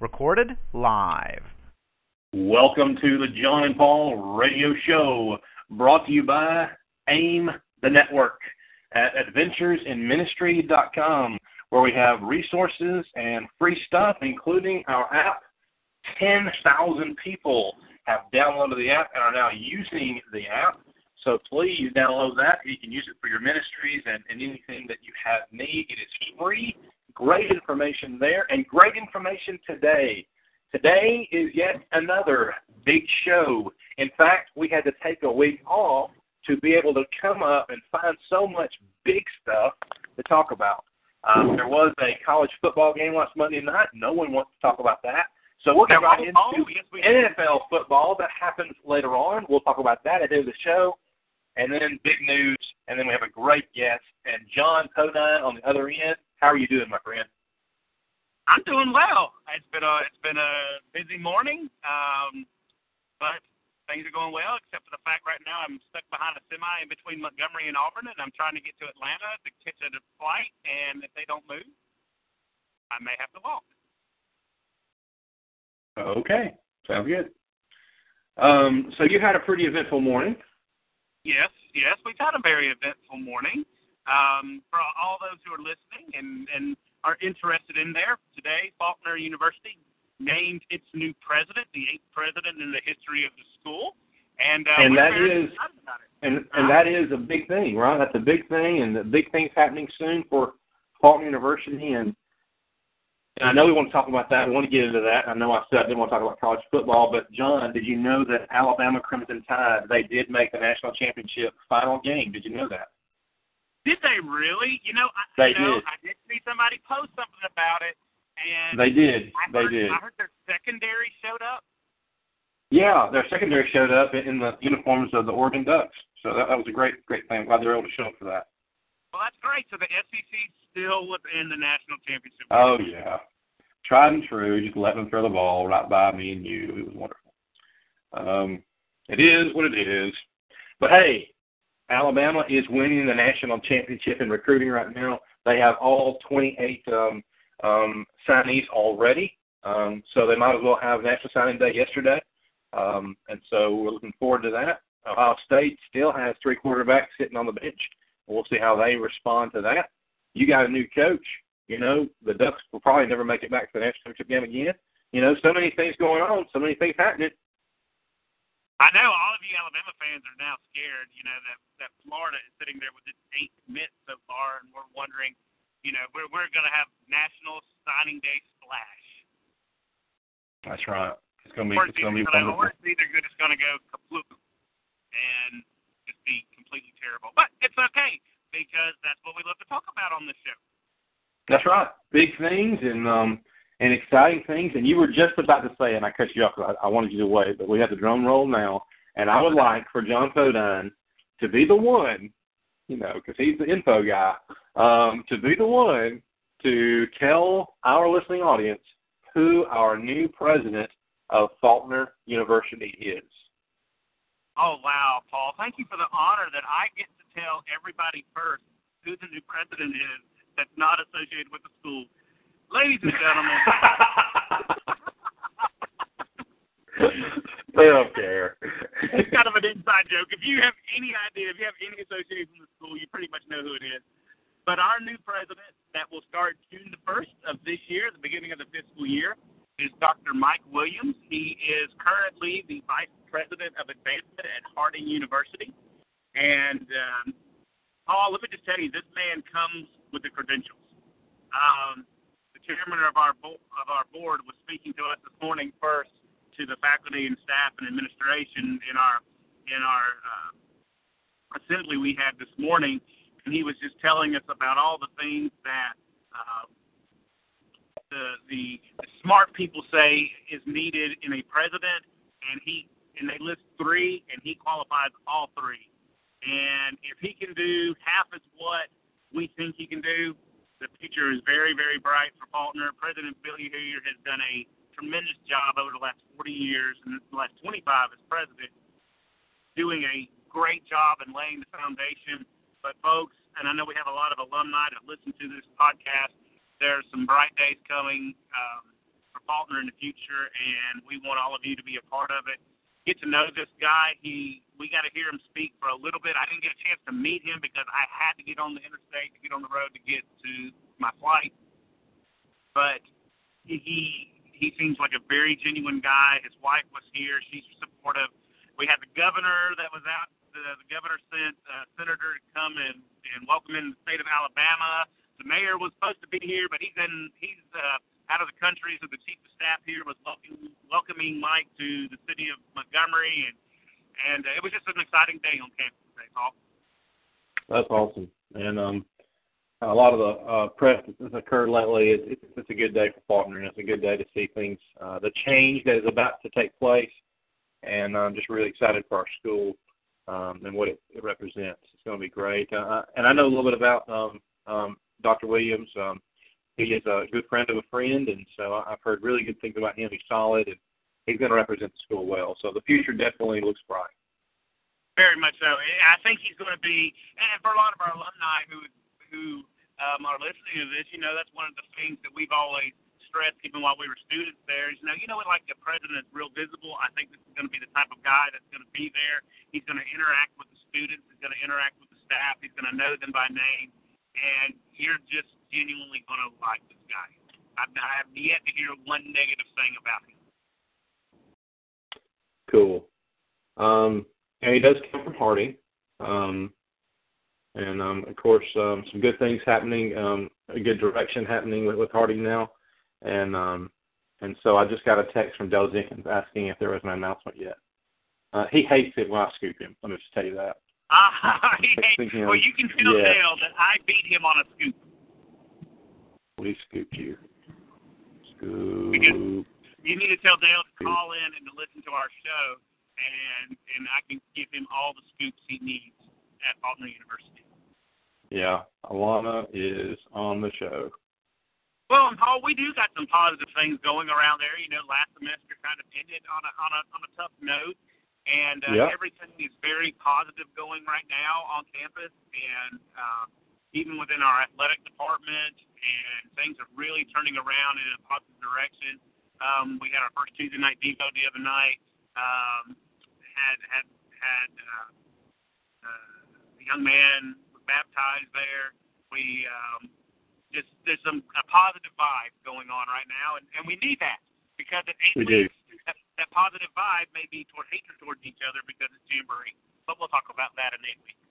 Recorded live. Welcome to the Jon and Paul Radio Show, brought to you by AIM, the network, at adventuresinministry.com, where we have resources and free stuff, including our app. 10,000 people have downloaded the app and are now using the app. So please download that. You can use it for your ministries and, and anything that you have need. It is free. Great information there and great information today. Today is yet another big show. In fact, we had to take a week off to be able to come up and find so much big stuff to talk about. Um, there was a college football game last Monday night. No one wants to talk about that. So we'll get right into oh, yes, NFL football. That happens later on. We'll talk about that at the end of the show. And then big news. And then we have a great guest. And Jon Podine on the other end. How are you doing, my friend? I'm doing well. It's been a it's been a busy morning, um, but things are going well. Except for the fact right now I'm stuck behind a semi in between Montgomery and Auburn, and I'm trying to get to Atlanta to catch a flight. And if they don't move, I may have to walk. Okay, sounds good. Um, so you had a pretty eventful morning. Yes, yes, we've had a very eventful morning. Um, for all those who are listening and, and are interested in there, today Faulkner University named its new president, the eighth president in the history of the school. And, uh, and that is and and that is a big thing, right? That's a big thing, and the big thing's happening soon for Faulkner University. And, and I know we want to talk about that. We want to get into that. I know I said I didn't want to talk about college football, but Jon, did you know that Alabama Crimson Tide they did make the national championship final game? Did you know that? Did they really? You know, I, they you know, did. I did see somebody post something about it, and they did. I they did. I heard their secondary showed up. Yeah, their secondary showed up in the uniforms of the Oregon Ducks. So that, that was a great, great thing. Glad they were able to show up for that. Well, that's great. So the SEC still within the national championship. Oh yeah, tried and true. Just let them throw the ball right by me and you. It was wonderful. Um, it is what it is. But hey, Alabama is winning the national championship in recruiting right now. They have all 28 um, um, signees already, um, so they might as well have National Signing Day yesterday. Um, and so we're looking forward to that. Ohio State still has three quarterbacks sitting on the bench. We'll see how they respond to that. You got a new coach. You know, the Ducks will probably never make it back to the national championship game again. You know, so many things going on, so many things happening. I know all of you Alabama fans are now scared. You know that that Florida is sitting there with its eight commits so far, and we're wondering, you know, we're we're going to have National Signing Day splash. That's right. It's going to be Or it's going to be gonna, wonderful. Or it's either good, it's going to go kaplook and just be completely terrible. But it's okay because that's what we love to talk about on this show. That's right. Big things and um and exciting things. And you were just about to say, and I cut you off. I, I wanted you to wait, but we have the drum roll now. And I would like for Jon Podine to be the one, you know, because he's the info guy, um, to be the one to tell our listening audience who our new president of Faulkner University is. Oh wow, Paul! Thank you for the honor that I get to tell everybody first who the new president is that's not associated with the school. Ladies and gentlemen, they don't care. it's kind of an inside joke. If you have any idea, if you have any association with the school, you pretty much know who it is. But our new president, that will start June the 1st of this year, the beginning of the fiscal year, is Dr. Mike Williams. He is currently the vice president of advancement at Harding University. And, um, Paul, let me just tell you, this man comes with the credentials. Um, chairman of our bo- of our board was speaking to us this morning first to the faculty and staff and administration in our in our uh, assembly we had this morning, and he was just telling us about all the things that uh, the, the the smart people say is needed in a president, and he and they list three, and he qualifies all three. And if he can do half as what we think he can do, the future is very, very bright for Faulkner. President Billy Hilyer has done a tremendous job over the last 40 years and the last 25 as president, doing a great job in laying the foundation. But folks, and I know we have a lot of alumni that listen to this podcast, there's some bright days coming um, for Faulkner in the future, and we want all of you to be a part of it. Get to know this guy. He we got to hear him speak for a little bit. I didn't get a chance to meet him because I had to get on the interstate to get on the road to get to my flight. But he he seems like a very genuine guy. His wife was here; she's supportive. We had the governor that was out. The, the governor sent a senator to come and and welcome in the state of Alabama. The mayor was supposed to be here, but he's in he's uh, out of the country. So the chief of staff here was welcoming, Mike to the city of Montgomery, and and uh, it was just an exciting day on campus today, Paul. That's awesome, and um, a lot of the uh, press that's occurred lately. It, it, it's a good day for Faulkner, and it's a good day to see things, uh, the change that is about to take place, and I'm just really excited for our school um, and what it, it represents. It's going to be great. Uh, and I know a little bit about um, um, Dr. Williams. Um, he is a good friend of a friend, and so I've heard really good things about him. He's solid, and he's going to represent the school well. So the future definitely looks bright. Very much so. I think he's going to be, and for a lot of our alumni who who um, are listening to this, you know, that's one of the things that we've always stressed, even while we were students there. Is, you know, you know, like the president's real visible. I think this is going to be the type of guy that's going to be there. He's going to interact with the students. He's going to interact with the staff. He's going to know them by name, and you're just genuinely going to like this guy. I've, I have yet to hear one negative thing about him. Cool. Um, and he does come from Harding. Um, and um, of course, um, some good things happening, um, a good direction happening with, with Harding now, and um, and so I just got a text from Dale Jenkins asking if there was an announcement yet. Uh, he hates it when I scoop him. Let me just tell you that. Ah, he hates, well, you can tell yeah. Dale that I beat him on a scoop. We scooped you. Scoop. Because you need to tell Dale to call in and to listen to our show, and and I can give him all the scoops he needs at Faulkner University. Yeah, Alanna is on the show. Well, and Paul, we do got some positive things going around there. You know, last semester kind of ended on a on a on a tough note, and uh, yep. everything is very positive going right now on campus, and uh, even within our athletic department, and things are really turning around in a positive direction. Um, we had our first Tuesday night devo the other night. Um, had had had uh, uh, a young man baptized there. We um, just there's some a positive vibe going on right now, and, and we need that because it we do. That, that positive vibe may be toward hatred towards each other because it's jamboree. But we'll talk about that in eight weeks.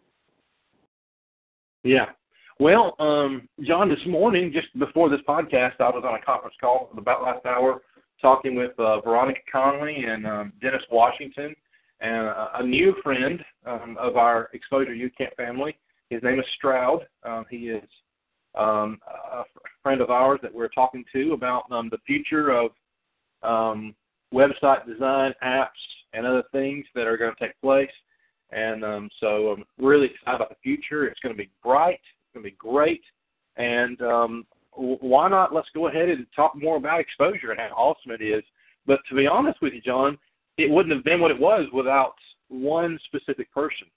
Yeah. Well, um, Jon, this morning, just before this podcast, I was on a conference call about last hour talking with uh, Veronica Conley and um, Dennis Washington, and a, a new friend um, of our Exposure Youth Camp family. His name is Stroud. Um, he is um, a friend of ours that we're talking to about um, the future of um, website design, apps, and other things that are going to take place. And um, so I'm really excited about the future. It's going to be bright. Going to be great. And um, why not? Let's go ahead and talk more about exposure and how awesome it is. But to be honest with you, Jon, it wouldn't have been what it was without one specific person.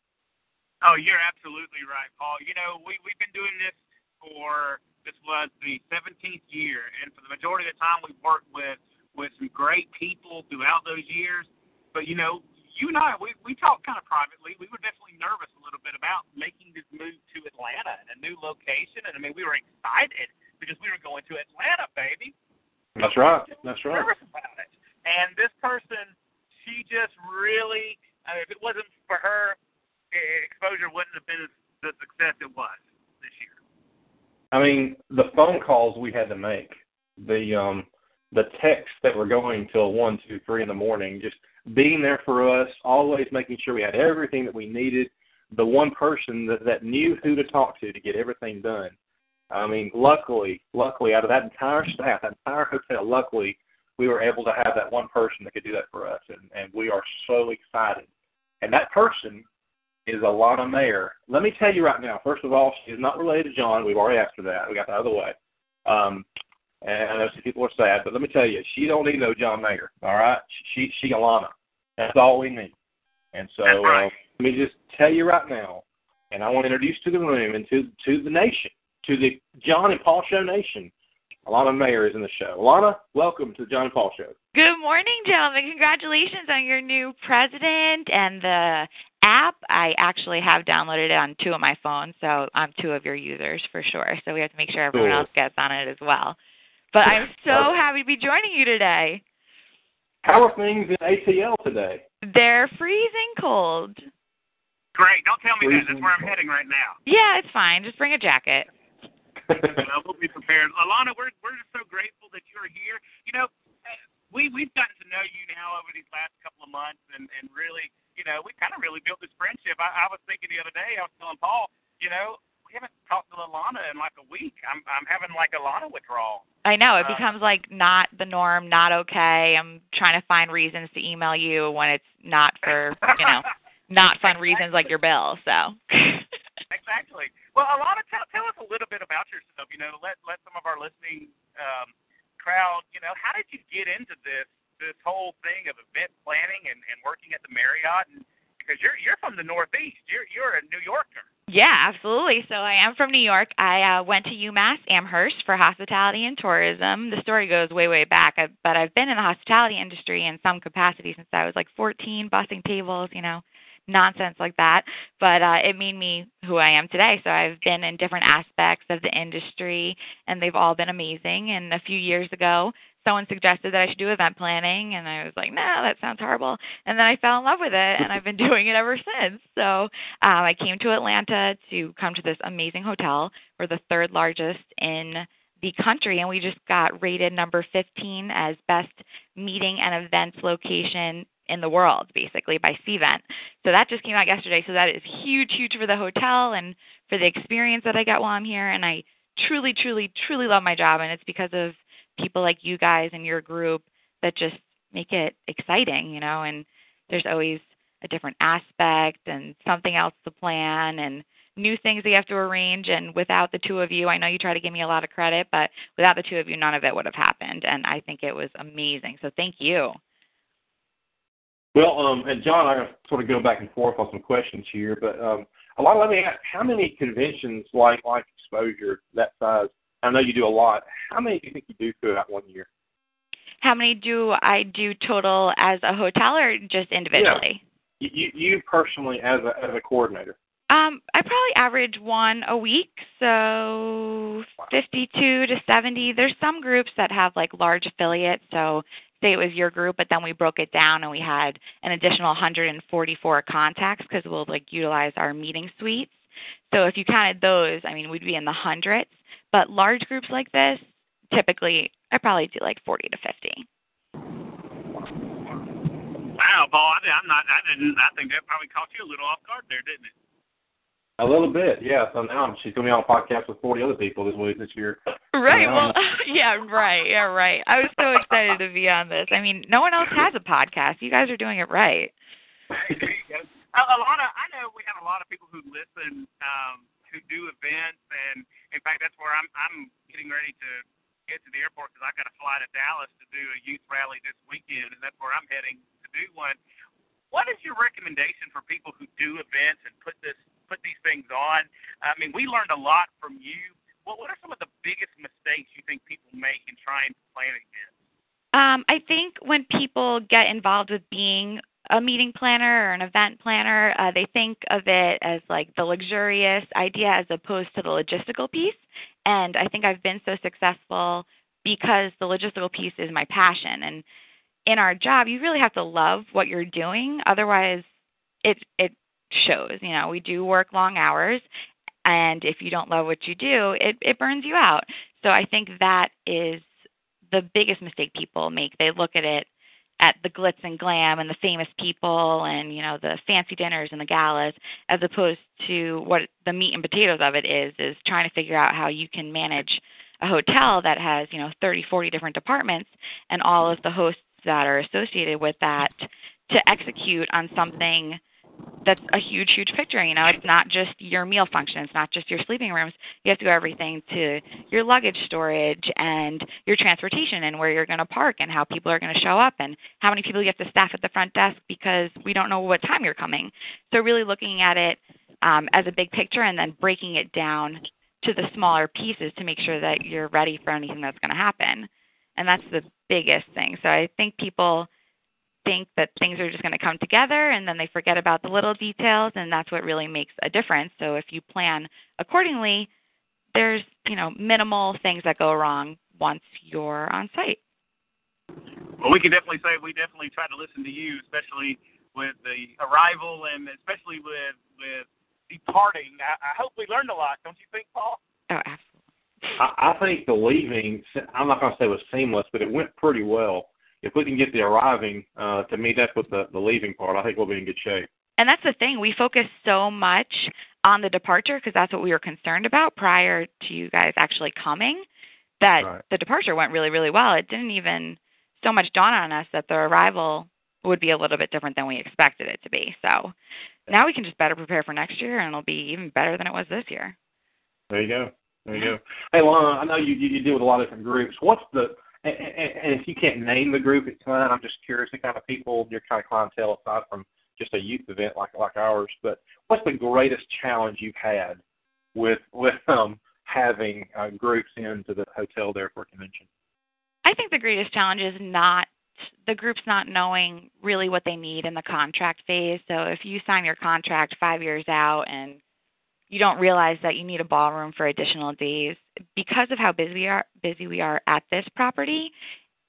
Oh, you're absolutely right, Paul. You know, we we've been doing this for this was the 17th year, and for the majority of the time, we've worked with with some great people throughout those years. But you know, you and I, we we talked kind of privately. We were definitely nervous a little bit about making this move to Atlanta a new location. And I mean, we were excited because we were going to Atlanta, baby. That's right. That's right. About it. And this person, she just really, I mean, if it wasn't for her, exposure wouldn't have been the success it was this year. I mean, the phone calls we had to make, the um, the texts that were going till one, two, three in the morning, just being there for us, always making sure we had everything that we needed. The one person that that knew who to talk to to get everything done. I mean, luckily, luckily, out of that entire staff, that entire hotel, luckily, we were able to have that one person that could do that for us, and and we are so excited. And that person is Alanna Mayer. Let me tell you right now, first of all, she is not related to John. We've already asked her that. We got that out of the way. Um, and I know some people are sad, but let me tell you, she don't need no John Mayer. All right, she she Alanna. That's all we need. And so uh, let me just tell you right now, and I want to introduce to the room and to to the nation, to the Jon and Paul Show Nation, Alanna Mayer is in the show. Alanna, welcome to the Jon and Paul Show. Good morning, gentlemen. Congratulations on your new president and the app. I actually have downloaded it on two of my phones, so I'm two of your users for sure. So we have to make sure everyone else gets on it as well. But I'm so happy to be joining you today. How are things in ATL today? They're freezing cold. Great. Don't tell me that. That's where I'm heading right now. Yeah, it's fine. Just bring a jacket. well, we'll be prepared. Alanna, we're we're just so grateful that you're here. You know, uh, we we've gotten to know you now over these last couple of months, and and really, you know, we kind of really built this friendship. I, I was thinking the other day, I was telling Paul, you know, we haven't talked to Alanna in like a week. I'm I'm having like a Alanna withdrawal. I know it Uh, becomes like not the norm, not okay. I'm trying to find reasons to email you when it's not for, you know, not fun reasons like your bill. So. exactly. Well, Alanna, tell tell us a little bit about yourself. You know, let let some of our listening um, crowd. You know, how did you get into this this whole thing of event planning and and working at the Marriott? And because you're you're from the Northeast, you're you're a New Yorker. Yeah, absolutely. So I am from New York. I uh, went to UMass Amherst for hospitality and tourism. The story goes way, way back, I, but I've been in the hospitality industry in some capacity since I was like 14, bussing tables, you know, nonsense like that. But uh, it made me who I am today. So I've been in different aspects of the industry, and they've all been amazing. And a few years ago, someone suggested that I should do event planning, and I was like, no, that sounds horrible. And then I fell in love with it, and I've been doing it ever since. So um, I came to Atlanta to come to this amazing hotel. We're the third largest in the country, and we just got rated number 15 as best meeting and events location in the world, basically by CVent. So that just came out yesterday. So that is huge, huge for the hotel and for the experience that I get while I'm here. And I truly, truly, truly love my job, and it's because of people like you guys and your group that just make it exciting, you know. And there's always a different aspect and something else to plan and new things that you have to arrange and without the two of you i know you try to give me a lot of credit but without the two of you none of it would have happened and i think it was amazing so thank you Well, um, and Jon, I'm gonna sort of go back and forth on some questions here, but um, Alanna, let me ask: How many conventions like like exposure that size? I know you do a lot. How many do you think you do throughout one year? how many do i do total as a hotel or just individually You, you, you personally, as a as a coordinator. Um, I probably average one a week, so 52 to 70. There's some groups that have like large affiliates, so say it was your group, but then we broke it down and we had an additional 144 contacts because we'll like utilize our meeting suites. So if you counted those, I mean, we'd be in the hundreds. But large groups like this, typically, I probably do like 40 to 50. Wow, Paul, I'm not. I didn't. I think that probably caught you a little off guard there, didn't it? A little bit, yeah. So now she's going to be on a podcast with 40 other people this week this year. Right. Well, yeah, right. Yeah, right. I was so excited to be on this. I mean, no one else has a podcast. You guys are doing it right. a lot go. Uh, I know we have a lot of people who listen, um, who do events, and in fact, that's where I'm. I'm getting ready to get to the airport because I've got to fly to Dallas to do a youth rally this weekend, and that's where I'm heading to do one. What is your recommendation for people who do events and put this put these things on? I mean, we learned a lot from you. What What are some of the biggest mistakes you think people make in trying to plan events? Um, I think when people get involved with being a meeting planner or an event planner, uh, they think of it as like the luxurious idea as opposed to the logistical piece. And I think I've been so successful because the logistical piece is my passion. And in our job, you really have to love what you're doing. Otherwise, it it shows. You know, we do work long hours, and if you don't love what you do, it it burns you out. So I think that is the biggest mistake people make. They look at it at the glitz and glam and the famous people and you know the fancy dinners and the galas as opposed to what the meat and potatoes of it is is trying to figure out how you can manage a hotel that has you know 30 40 different departments and all of the hosts that are associated with that to execute on something that's a huge, huge picture. You know, it's not just your meal function, it's not just your sleeping rooms. You have to do everything to your luggage storage and your transportation and where you're going to park and how people are going to show up and how many people you have to staff at the front desk because we don't know what time you're coming. So really looking at it um, as a big picture and then breaking it down to the smaller pieces to make sure that you're ready for anything that's going to happen. And that's the biggest thing. So I think people think that things are just going to come together and then they forget about the little details and that's what really makes a difference. So if you plan accordingly, there's, you know, minimal things that go wrong once you're on site. Well, we can definitely say we definitely try to listen to you, especially with the arrival and especially with with departing. I, I hope we learned a lot. Don't you think, Paul? Oh, absolutely. I, I think the leaving, I'm not going to say it was seamless, but it went pretty well. If we can get the arriving uh, to meet up with the, the leaving part, I think we'll be in good shape. And that's the thing. We focus so much on the departure because that's what we were concerned about prior to you guys actually coming that Right. the departure went really, really well. It didn't even so much dawn on us that the arrival would be a little bit different than we expected it to be. So now we can just better prepare for next year and it'll be even better than it was this year. There you go. There you go. Hey, Lana, I know you, you you deal with a lot of different groups. What's the and, and if you can't name the group, it's fine. I'm just curious the kind of people your kind of clientele aside from just a youth event like like ours. But what's the greatest challenge you've had with with um having uh, groups into the hotel there for a convention? I think the greatest challenge is not the group's not knowing really what they need in the contract phase. So if you sign your contract five years out and you don't realize that you need a ballroom for additional days because of how busy we are busy we are at this property,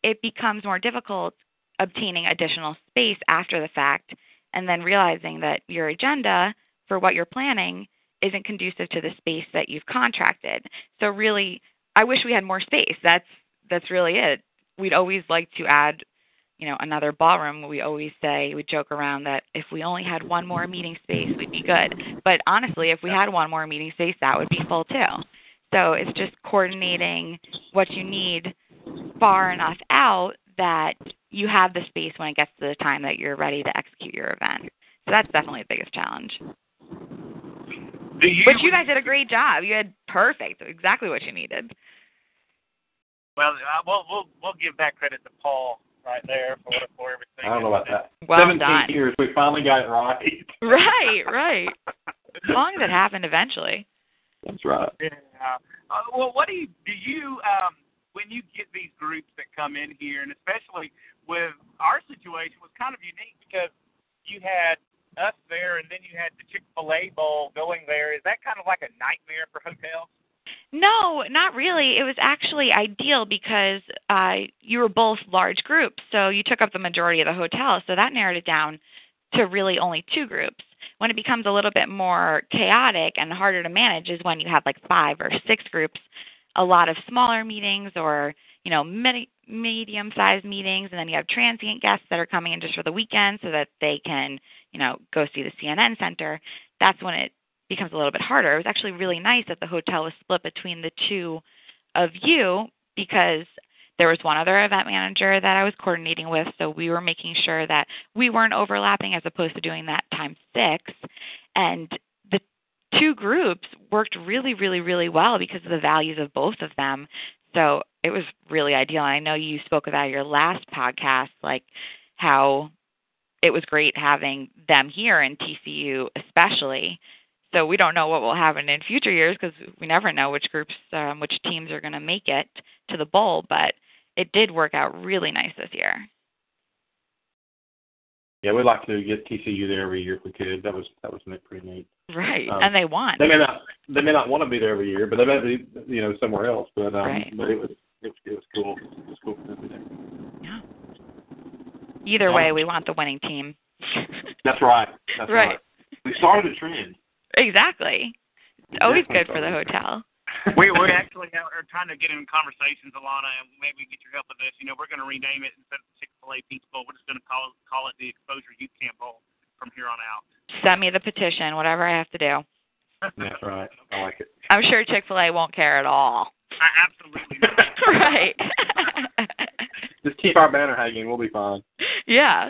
it becomes more difficult obtaining additional space after the fact and then realizing that your agenda for what you're planning isn't conducive to the space that you've contracted. So really I wish we had more space. That's that's really it. We'd always like to add, you know, another ballroom. We always say we joke around that if we only had one more meeting space, we'd be good. But honestly, if we had one more meeting space, that would be full too. So it's just coordinating what you need far enough out that you have the space when it gets to the time that you're ready to execute your event. So that's definitely the biggest challenge. You? But you guys did a great job. You had perfect, exactly what you needed. Well, uh, we'll we'll we'll give that credit to Paul right there for for everything. I don't know about that. Well Seventeen done. years, we finally got it right. Right, right. As long as it happened eventually. That's right. Yeah. Uh, well, what do you do? You um, when you get these groups that come in here, and especially with our situation was kind of unique because you had us there, and then you had the Chick Fil A Bowl going there. Is that kind of like a nightmare for hotels? No, not really. It was actually ideal because uh, you were both large groups, so you took up the majority of the hotel. So that narrowed it down to really only two groups. When it becomes a little bit more chaotic and harder to manage is when you have like five or six groups, a lot of smaller meetings or you know medi- medium-sized meetings, and then you have transient guests that are coming in just for the weekend so that they can you know go see the CNN Center. That's when it becomes a little bit harder. It was actually really nice that the hotel was split between the two of you because there was one other event manager that I was coordinating with, so we were making sure that we weren't overlapping as opposed to doing that times six. And the two groups worked really, really, really well because of the values of both of them. So it was really ideal. I know you spoke about your last podcast, like how it was great having them here in TCU, especially. So we don't know what will happen in future years because we never know which groups, um, which teams are going to make it to the bowl. But it did work out really nice this year. Yeah, we'd like to get TCU there every year if we could. That was that was pretty neat. Right, Um, and they won. They may not they may not want to be there every year, but they may be you know somewhere else. But um, Right. but it was it was, it was cool. It was cool for them to be there. Yeah. Either way, we want the winning team. That's right. That's Right. right. We started a trend. Exactly. It's always good for the hotel. we we actually are are trying to get in conversations, Alanna, and maybe get your help with this. You know, we're going to rename it instead of Chick Fil A Peach Bowl. We're just going to call call it the Exposure Youth Camp Bowl from here on out. Send me the petition, whatever I have to do. That's right. I like it. I'm sure Chick Fil A won't care at all. I absolutely. not. right. Just keep our banner hanging. We'll be fine. yeah.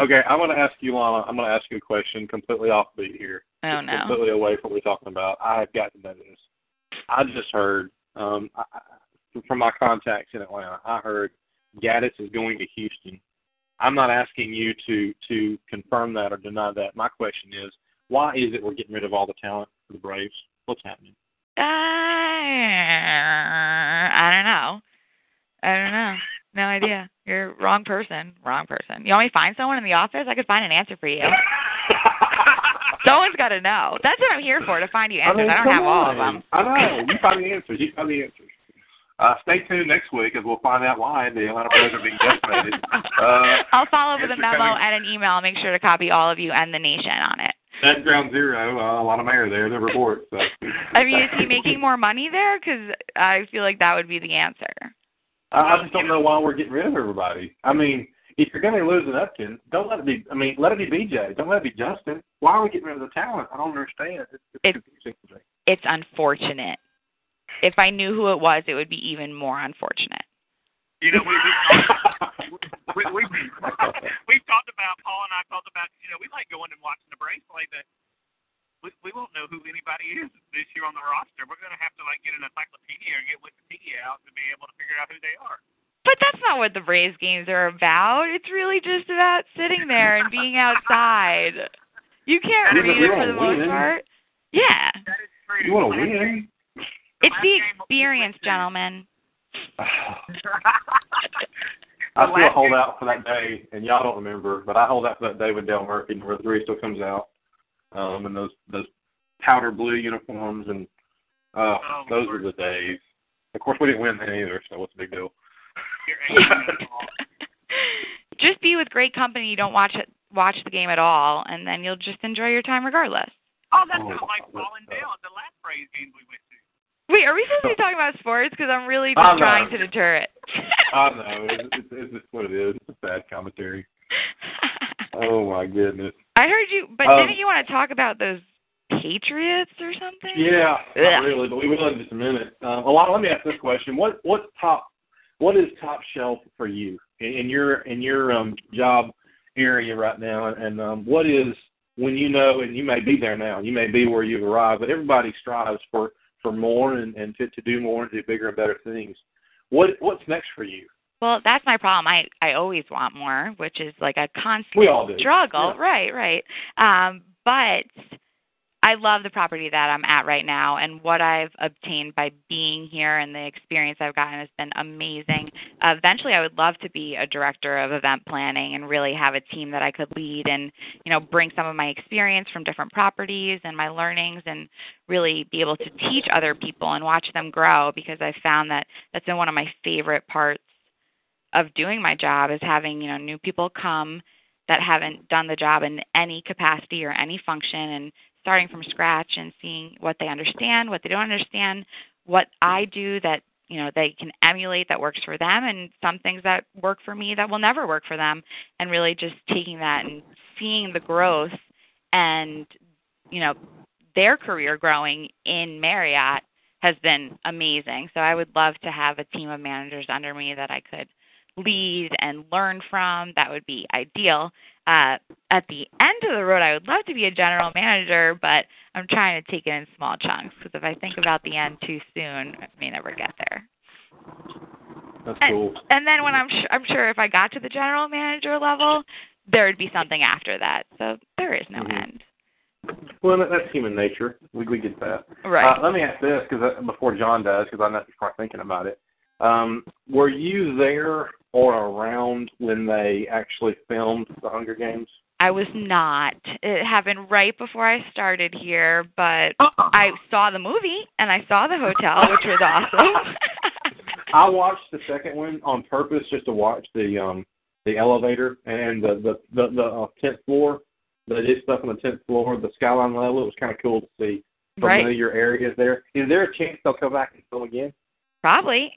Okay, I'm going to ask you, Lana. I'm going to ask you a question completely offbeat here. Oh no. Completely away from what we're talking about. I have got to know this. I just heard um, I, I- from my contacts in Atlanta. I heard Gattis is going to Houston. I'm not asking you to to confirm that or deny that. My question is, why is it we're getting rid of all the talent for the Braves? What's happening? Uh, I don't know. I don't know. No idea. You're wrong person. Wrong person. You want me to find someone in the office? I could find an answer for you. Someone's got to know. That's what I'm here for, to find you answers. I, mean, don't come have all of on. them. I know. You find the answers. You find the answers. Uh, stay tuned next week as we'll find out why the Atlanta Braves are being decimated. Uh, I'll follow up with a memo coming. and an email. Make sure to copy all of you and the nation on it. That's ground zero. Uh, a lot of mayor there. The report. So. I mean, is he making more money there? Because I feel like that would be the answer. I, I just don't know why we're getting rid of everybody. I mean, if you're going to lose an Upton, don't let it be. I mean, let it be BJ. Don't let it be Justin. Why are we getting rid of the talent? I don't understand. It's, it's It- confusing to me. It's unfortunate. If I knew who it was, it would be even more unfortunate. You know, we we we, we we've talked about Paul and I talked about you know we like going and watching the Braves play, but we we won't know who anybody is this year on the roster. We're gonna have to like get an encyclopedia or get Wikipedia out to be able to figure out who they are. But that's not what the Braves games are about. It's really just about sitting there and being outside. You can't Yeah, read we it for wanna the most win. part. Yeah. That is true. You want to Last win? It's the Last experience, gentlemen. I still hold out for that day, and y'all don't remember, but I hold out for that day when Dale Murphy number three still comes out, um, and those those powder blue uniforms, and uh, Oh, those were the days. Of course, we didn't win then either, so what's the big deal? just be with great company. You don't watch it, watch the game at all, and then you'll just enjoy your time regardless. Oh, that's Oh, not like falling down. at the last Braves game we went to. Wait, are we supposed to be talking about sports? Because I'm really just trying to deter it. I know it's, it's, it's just what it is. It's a bad commentary. Oh my goodness. I heard you, but Um, didn't you want to talk about those Patriots or something? Yeah, not really, but we will in just a minute. Um, Alanna, let me ask this question: What what's top? What is top shelf for you in, in your in your um, job area right now? And, and um, what is when you know, and you may be there now, you may be where you've arrived, but everybody strives for for more and, and to, to do more and do bigger and better things. What what's next for you? Well, that's my problem. I I always want more, which is like a constant We all do. struggle. Yeah. Right, right. Um, but I love the property that I'm at right now, and what I've obtained by being here and the experience I've gotten has been amazing. Uh, eventually, I would love to be a director of event planning and really have a team that I could lead and you know bring some of my experience from different properties and my learnings and really be able to teach other people and watch them grow because I found that that's been one of my favorite parts of doing my job is having you know new people come that haven't done the job in any capacity or any function and starting from scratch and seeing what they understand what they don't understand what i do that you know they can emulate that works for them and some things that work for me that will never work for them. And really just taking that and seeing the growth and you know their career growing in marriott has been amazing. So i would love to have a team of managers under me that i could lead and learn from. That would be ideal. Uh, at the end of the road, I would love to be a general manager, but I'm trying to take it in small chunks because if I think about the end too soon, I may never get there. That's And, cool. and then when I'm sh- I'm sure if I got to the general manager level, there would be something after that. So there is no Mhm. end. Well, that's human nature. We we get that. Right. Uh, let me ask this, because before Jon does, because I know you start thinking about it. Um, were you there or around when they actually filmed the Hunger Games? I was not. It happened right before I started here, but Uh-uh. I saw the movie and I saw the hotel, which was awesome. I watched the second one on purpose just to watch the um the elevator and the the the, the uh, tenth floor. They did stuff on the tenth floor, the skyline level. It was kind of cool to see right. familiar areas there. Is there a chance they'll come back and film again? Probably.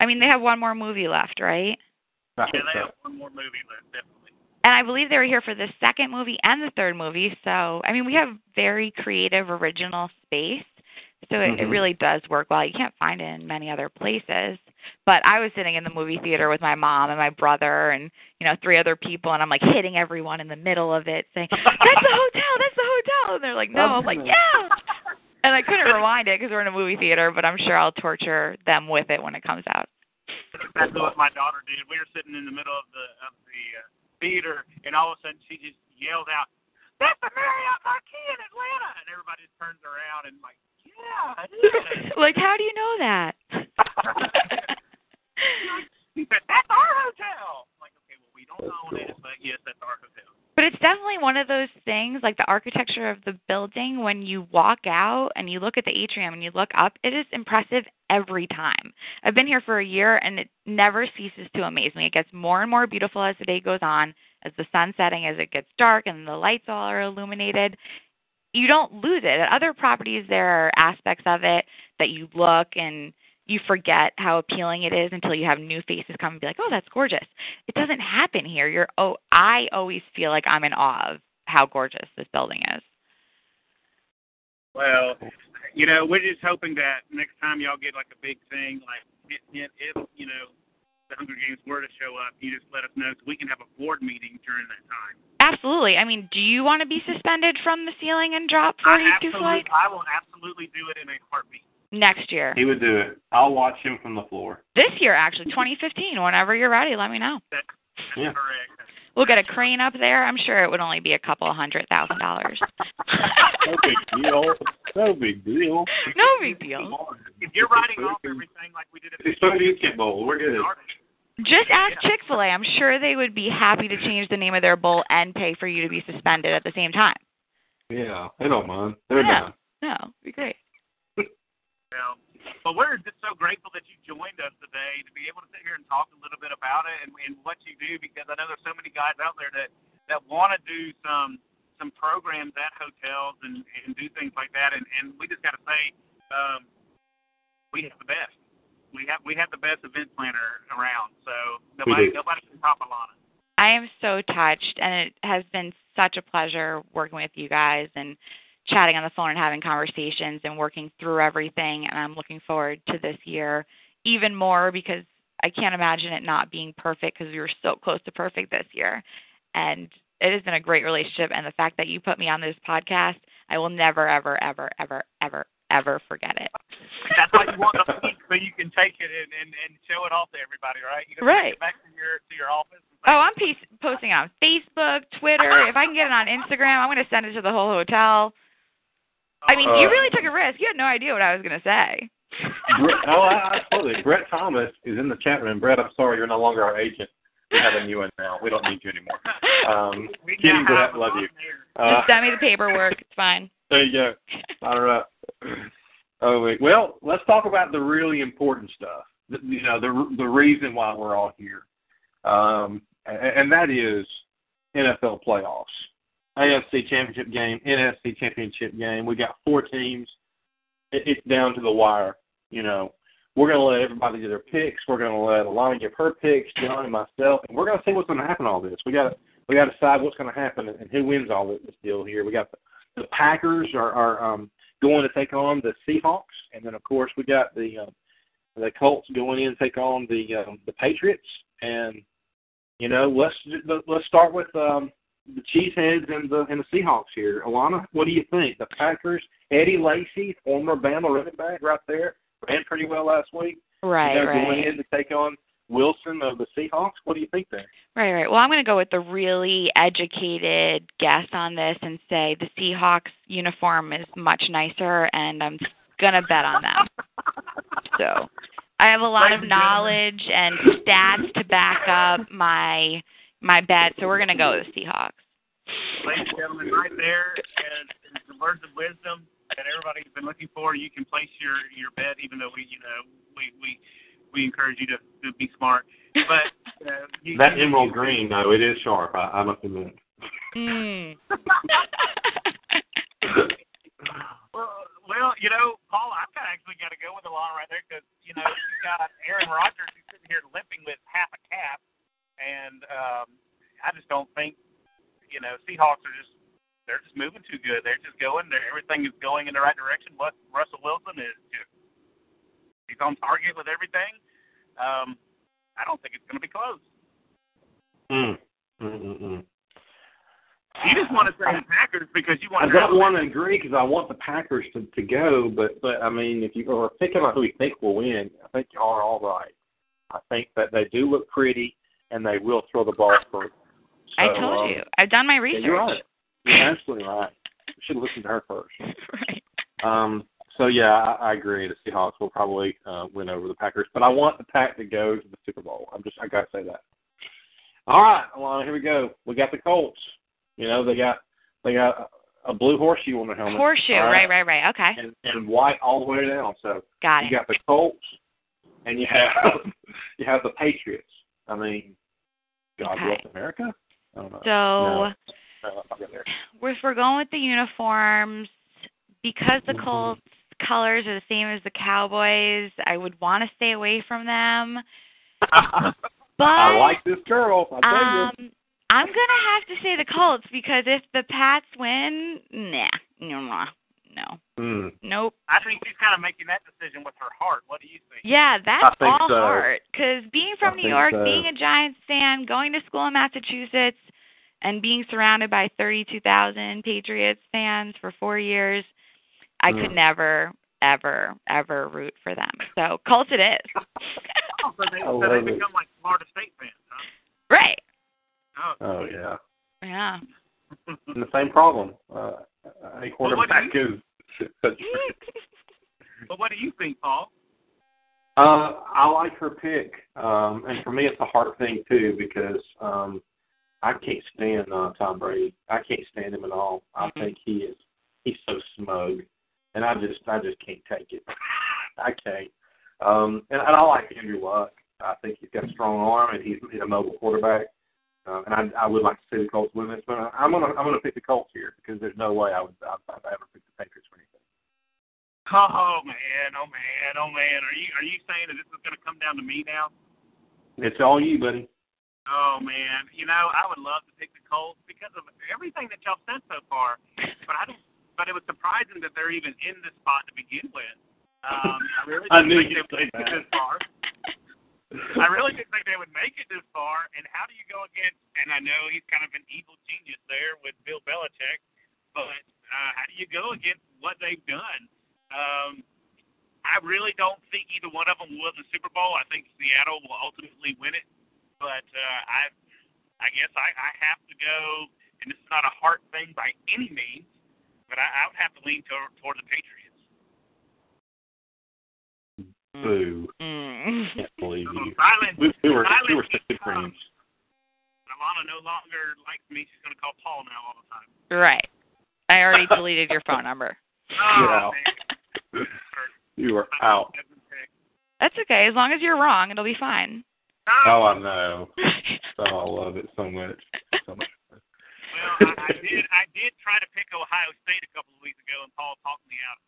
I mean, they have one more movie left, right? Yeah, they have one more movie left, definitely. And I believe they were here for the second movie and the third movie. So, I mean, we have very creative, original space. So it, it Mhm. really does work well. You can't find it in many other places. But I was sitting in the movie theater with my mom and my brother and you know three other people, and I'm like hitting everyone in the middle of it, saying, "That's the hotel! That's the hotel!" And they're like, "No." I'm like, "Yeah." And I couldn't rewind it because we're in a movie theater, but I'm sure I'll torture them with it when it comes out. That's what my daughter did. We were sitting in the middle of the of the uh, theater, and all of a sudden she just yelled out, that's the Marriott Marquis in Atlanta, and everybody just turns around and like, yeah, it is. like, how do you know that? that's our hotel. Don't That's own it, but yes, that's our. But it's definitely one of those things, like the architecture of the building, when you walk out and you look at the atrium and you look up, it is impressive every time. I've been here for a year and it never ceases to amaze me. It gets more and more beautiful as the day goes on, as the sun's setting, as it gets dark and the lights all are illuminated. You don't lose it. At other properties, there are aspects of it that you look and you forget how appealing it is until you have new faces come and be like, "Oh, that's gorgeous." It doesn't happen here. You're oh, I always feel like I'm in awe of how gorgeous this building is. Well, you know, we're just hoping that next time y'all get like a big thing, like hint, hint, if you know the Hunger Games were to show up, you just let us know so we can have a board meeting during that time. Absolutely. I mean, do you want to be suspended from the ceiling and drop 42 I, absolutely, flights I will absolutely do it in a heartbeat. Next year? He would do it. I'll watch him from the floor. This year, actually, 2015. Whenever you're ready, let me know. That's, that's Yeah. correct. We'll get a crane up there. I'm sure it would only be a couple hundred thousand dollars. No big deal. No big deal. no big deal. If you're writing off everything like we did at the It's Soviet Bowl. We're good. Just ask Chick Fil A. I'm sure they would be happy to change the name of their bowl and pay for you to be suspended at the same time. Yeah, they don't mind. They're Yeah. down. No, it'd be great. Well, but we're just so grateful that you joined us today to be able to sit here and talk a little bit about it and, and what you do because I know there's so many guys out there that that want to do some some programs at hotels and and do things like that and and we just got to say um, we have the best. We have we have the best event planner around, so nobody nobody can top Alanna. I am so touched, and it has been such a pleasure working with you guys and chatting on the phone and having conversations and working through everything. And I'm looking forward to this year even more because I can't imagine it not being perfect because we were so close to perfect this year. And it has been a great relationship. And the fact that you put me on this podcast, I will never, ever, ever, ever, ever, ever forget it. That's why you want the feed so you can take it and, and, and show it off to everybody, right? You Right. Take it back to your to your office. Oh, I'm posting on Facebook, Twitter. If I can get it on Instagram, I'm going to send it to the whole hotel. I mean, you Uh, really took a risk. You had no idea what I was going to say. Brett, oh, I, I. Brett Thomas is in the chat room. Brett, I'm sorry, you're no longer our agent. We have a new one now. We don't need you anymore. Um, we kidding, Brett. Love you. Uh, Just send me the paperwork. It's fine. there you go. All right. Oh wait. Well, let's talk about the really important stuff. The, you know, the the reason why we're all here, um, and, and that is NFL playoffs, AFC championship game, NFC championship game. We got four teams. It, it's down to the wire. You know, we're going to let everybody do their picks. We're going to let Alanna give her picks, Jon and myself, and we're going to see what's going to happen. All this. We got to we got to decide what's going to happen and who wins all this deal here. We got the, the Packers are, are um, going to take on the Seahawks, and then of course we got the um, the Colts going in to take on the um, the Patriots. And you know, let's let's start with um, the Cheeseheads and the and the Seahawks here. Alanna, what do you think? The Packers, Eddie Lacy, former Bama running back, right there, ran pretty well last week. Right, you know, going in to take on Wilson of the Seahawks. What do you think there? Right, right. Well, I'm going to go with the really educated guess on this and say the Seahawks uniform is much nicer, and I'm going to bet on them. So I have a lot of knowledge and stats to back up my my bet, so we're going to go with the Seahawks. Ladies and gentlemen, right there is, is the words of wisdom that everybody's been looking for. You can place your your bet, even though we, you know, we we we encourage you to, to be smart. But uh, you, That you, emerald green, though, it is sharp. I, I must admit. Mm. Well, well, you know, Paul, I've kind of actually got to go with Alanna right there because you know you got Aaron Rodgers who's sitting here limping with half a cap, and um, I just don't think you know Seahawks are just they're just moving too good. They're just going. They're, everything is going in the right direction. What Russell Wilson is just he's on target with everything. Um, I don't think it's going to be close. Mm. Mm-mm-mm. You just want to say the Packers because you want. I don't want to agree because I want the Packers to, to go, but but I mean, if you are thinking about who we think will win, I think you are all right. I think that they do look pretty and they will throw the ball for. I told um, you. I've done my research. Yeah, you're right. You're absolutely right. We should have listened to her first. right. Um, so yeah, I, I agree. The Seahawks will probably uh, win over the Packers, but I want the Pack to go to the Super Bowl. I'm just I gotta say that. All right, Alanna, here we go. We got the Colts. You know they got they got a, blue horseshoe on their helmet. Horseshoe. all Right. Right. Right. Okay. And, and white all the way down. So Got it. you got the Colts, and you have you have the Patriots. I mean, God Okay. bless America. I don't know. So. No. No, I'll get there. if we're going with the uniforms, because the. Colts colors are the same as the Cowboys, I would want to stay away from them. But I like this girl. I um, I'm gonna have to say the Colts because if the Pats win, nah, no, no, Mm. nope. I think she's kind of making that decision with her heart. What do you think? Yeah, that's think all so. heart. Because being from I New York, so. being a Giants fan, going to school in Massachusetts, and being surrounded by 32,000 Patriots fans for four years, I could Mm. never, ever, ever root for them. So Colts it is. Oh, so they, I so they become like Florida State fans, huh? right. Oh, Oh yeah. Yeah. And the same problem. Uh, a quarterback Well, is. but what do you think, Paul? uh, I like her pick, um, and for me, it's a heart thing too because um, I can't stand uh, Tom Brady. I can't stand him at all. I Mhm. think he is he's so smug, and I just I just can't take it. I can't. Um, and, and I like Andrew Luck. I think he's got a strong arm, and he's, he's a mobile quarterback. Uh, and I, I would like to see the Colts win this, but I'm gonna I'm gonna pick the Colts here because there's no way I would I'd, I'd ever pick the Patriots for anything. Oh man, oh man, oh man. Are you are you saying that this is going to come down to me now? It's all you, buddy. Oh man, you know I would love to pick the Colts because of everything that y'all said so far. But I don't. But it was surprising that they're even in this spot to begin with. Um, I really I knew you'd say that. this far. I really didn't think they would make it this far. And how do you go against? And I know he's kind of an evil genius there with Bill Belichick, but uh, how do you go against what they've done? Um, I really don't think either one of them will win the Super Bowl. I think Seattle will ultimately win it, but uh, I, I guess I, I have to go. And this is not a heart thing by any means, but I, I would have to lean toward, toward the Patriots. Boo! Mm. Can't believe you. Silence. We, we were Silence we were such good becomes- Alanna no longer likes me. She's going to call Paul now all the time. Right. I already deleted your phone number. Oh, Yeah. man. you are out. That's okay. As long as you're wrong, it'll be fine. Oh, oh I know. Oh, I love it so much. So much. Well, I, I did. I did try to pick Ohio State a couple of weeks ago, and Paul talked me out.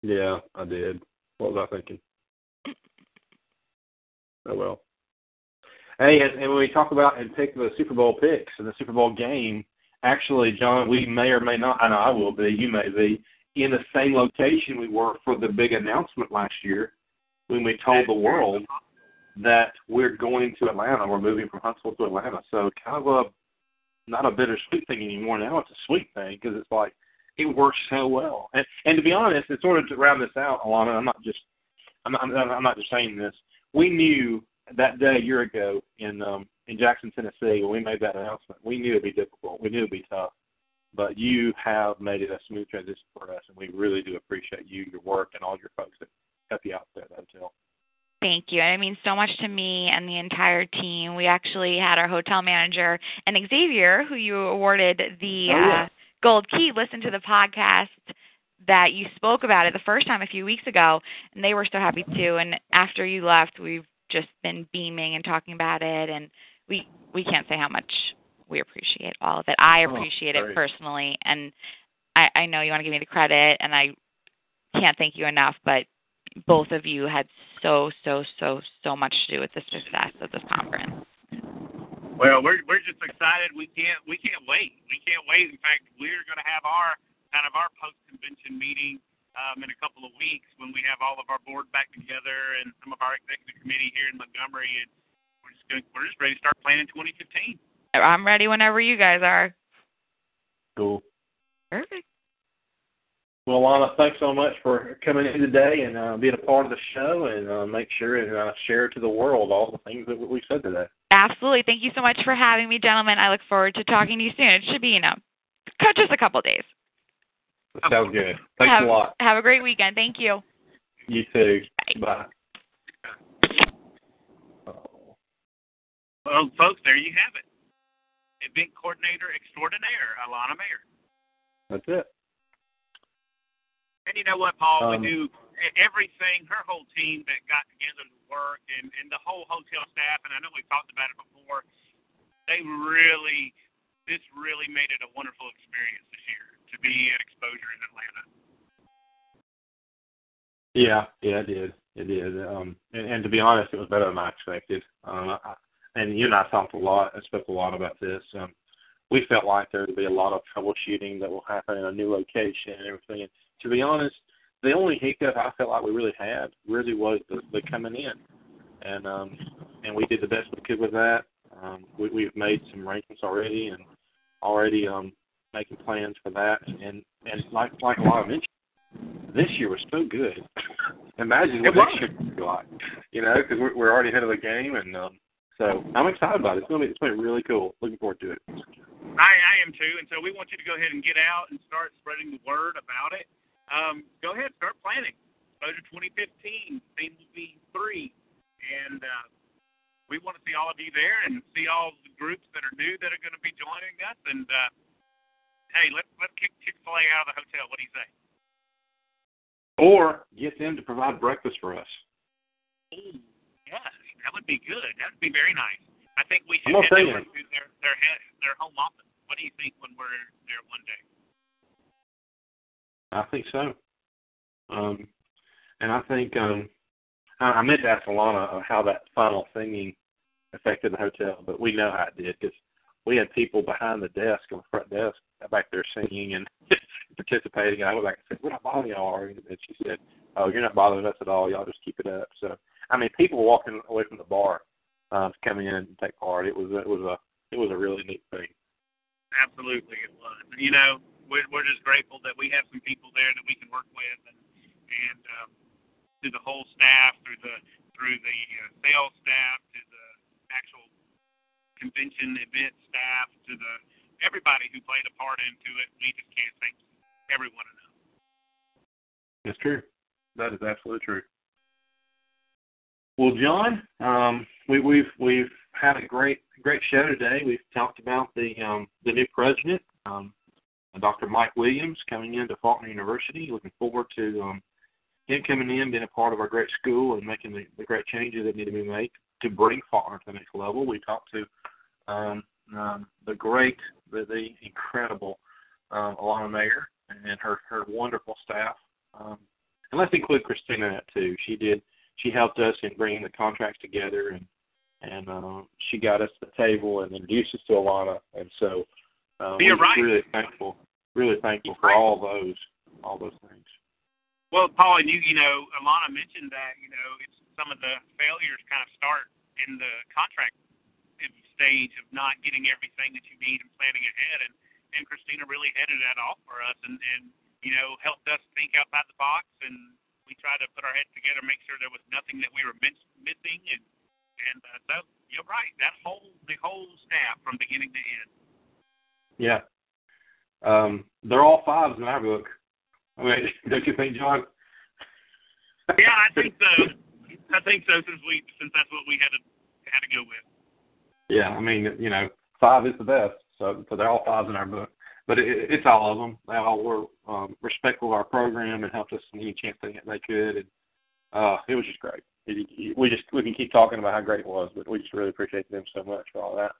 Yeah, I did. What was I thinking? Oh well. Hey, and, and when we talk about and pick the Super Bowl picks and the Super Bowl game, actually, Jon, we may or may not. I know I will be. You may be in the same location we were for the big announcement last year when we told the world that we're going to Atlanta. We're moving from Huntsville to Atlanta. So kind of a not a bittersweet thing anymore. Now it's a sweet thing because it's like it works so well. And and to be honest, in order to round this out, Alanna, I'm not just I'm not, I'm not just saying this. We knew that day a year ago in um in Jackson, Tennessee, when we made that announcement, we knew it'd be difficult. We knew it'd be tough. But you have made it a smooth transition for us, and we really do appreciate you, your work, and all your folks that help you out there. Until Thank you. It means so much to me and the entire team. We actually had our hotel manager and Xavier, who you awarded the Oh, yeah. uh, Gold Key, listen to the podcast that you spoke about it the first time a few weeks ago, and they were so happy too. And after you left, we've just been beaming and talking about it, and we we can't say how much we appreciate all of it. I Oh, appreciate great. it personally, and I, I know you want to give me the credit, and I can't thank you enough, but both of you had so so so so much to do with the success of this conference. Well, we're we're just excited. We can't we can't wait. We can't wait. In fact, we're going to have our kind of our post convention meeting um, in a couple of weeks when we have all of our board back together and some of our executive committee here in Montgomery, and we're just going we're just ready to start planning 2015. I'm ready whenever you guys are. cool. Perfect. Well, Lana, thanks so much for coming in today and uh, being a part of the show, and uh, make sure and uh, share to the world all the things that we said today. Absolutely. Thank you so much for having me, gentlemen. I look forward to talking to you soon. It should be, you know, just a couple days. That sounds good. Thanks have, a lot. Have a great weekend. Thank you. You too. Bye. Bye. Well, folks, there you have it. Event coordinator extraordinaire, Alanna Mayer. That's it. And you know what, Paul? Um, we do e- everything. Her whole team that got together to work, and and the whole hotel staff. And I know we've talked about it before. They really, this really made it a wonderful experience this year to be at Exposure in Atlanta. Yeah, yeah, it did. It did. Um, and, and to be honest, it was better than I expected. Um, I, and you and I talked a lot, and spoke a lot about this. Um, we felt like there would be a lot of troubleshooting that will happen in a new location and everything. And to be honest, the only hiccup I felt like we really had really was the, the coming in, and um, and we did the best we could with that. Um, we, we've made some arrangements already, and already um, making plans for that. And and like like a lot of mentioned, this year was so good. Imagine what next year will be like, you know, because we're, we're already ahead of the game, and um, so I'm excited about it. It's gonna be it's gonna be really cool. Looking forward to it. I, I am too, and so we want you to go ahead and get out and start spreading the word about it. Um, go ahead, start planning. Exposure 2015 seems to be three, and uh, we want to see all of you there and see all the groups that are new that are going to be joining us. And uh, hey, let's let's kick Chick Fil A out of the hotel. What do you say? Or get them to provide breakfast for us. Ooh, yes, that would be good. That would be very nice. I think we should head over to their their head, their home office. What do you think when we're there one day? I think so. Um, and I think um, I, I meant to ask Alanna uh, how that final singing affected the hotel, but we know how it did because we had people behind the desk on the front desk back there singing and participating. And I went back and said, "We're not bothering y'all," are you?" and she said, "Oh, you're not bothering us at all. Y'all just keep it up." So, I mean, people were walking away from the bar uh, to come in and take part. It was it was a it was a really neat thing. Absolutely, it was. You know, we're we're just grateful that we have some people there that we can work with, and and um, through the whole staff, through the through the uh, sales staff, to the actual convention event staff, to the everybody who played a part into it. We just can't thank everyone enough. That's true. That is absolutely true. Well, Jon, um, we, we've we've had a great great show today. We've talked about the um, the new president, um, Dr. Mike Williams, coming into Faulkner University. Looking forward to um, him coming in, being a part of our great school, and making the, the great changes that need to be made to bring Faulkner to the next level. We talked to um, um, the great, the, the incredible um, Alanna Mayer and her her wonderful staff. Um, and let's include Christina in that too. She did. She helped us in bringing the contracts together, and and uh, she got us the table and introduced us to Alanna. And so uh, we're right. really thankful, really thankful You're for right. all those all those things. Well, Paul, and you, you know, Alanna mentioned that, you know, it's some of the failures kind of start in the contract stage of not getting everything that you need and planning ahead. And, and Christina really headed that off for us and, and, you know, helped us think outside the box. And we tried to put our heads together, make sure there was nothing that we were miss, missing. And, and uh, so you're right. That whole, the whole staff from beginning to end. Yeah. Um, they're all fives in our book. I mean, don't you think, Jon? Yeah, I think so. I think so since we, since that's what we had to, had to go with. Yeah, I mean, you know, five is the best. So, so they're all fives in our book. But it, it's all of them. They all were um, respectful of our program and helped us in any chance they, they could. And uh, it was just great. It, it, we just we can keep talking about how great it was, but we just really appreciate them so much for all that.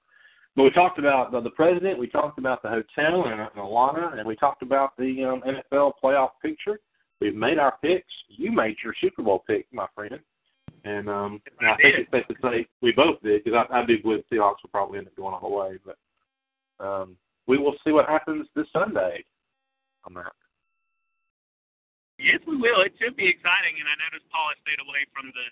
But we talked about the, the president, we talked about the hotel and, and Alana, and we talked about the um, NFL playoff picture. We've made our picks. You made your Super Bowl pick, my friend. And um, and I I think it's safe to say we both did because I, I do believe Seahawks will probably end up going all the way. But um, we will see what happens this Sunday on that. Yes, we will. It should be exciting, and I noticed Paul has stayed away from the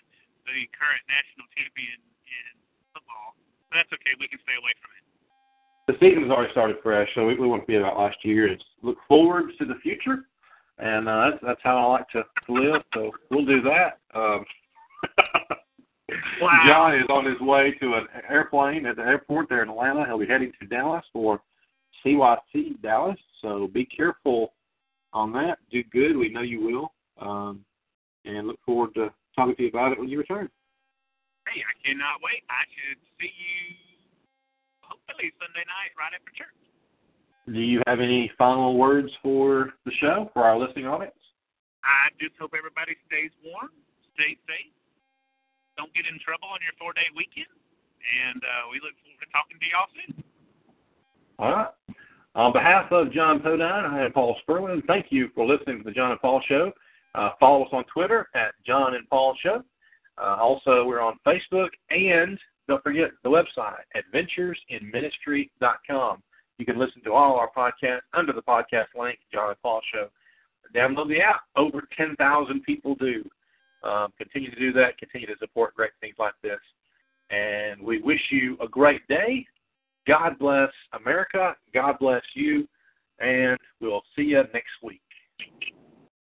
the current national champion in football. But that's okay. We can stay away from it. The season has already started fresh, so we, we want to be about last year and look forward to the future. And uh, that's that's how I like to, to live. So we'll do that. Um, Wow. Jon is on his way to an airplane at the airport there in Atlanta. He'll be heading to Dallas for CYC Dallas. So be careful on that. Do good. We know you will. Um, and look forward to talking to you about it when you return. Hey, I cannot wait. I should see you hopefully Sunday night right after church. Do you have any final words for the show for our listening audience? I just hope everybody stays warm, stay safe, don't get in trouble on your four day weekend, and uh, we look forward to talking to y'all soon. All right. On behalf of Jon Podine, am Paul Sperlin. Thank you for listening to the Jon and Paul Show. Uh, follow us on Twitter at Jon and Paul Show. Uh, also, we're on Facebook, and don't forget the website, adventuresinministry.com. You can listen to all our podcasts under the podcast link, Jon and Paul Show. Download the app. Over 10,000 people do. Um, continue to do that. Continue to support great things like this. And we wish you a great day. God bless America. God bless you. And we'll see you next week.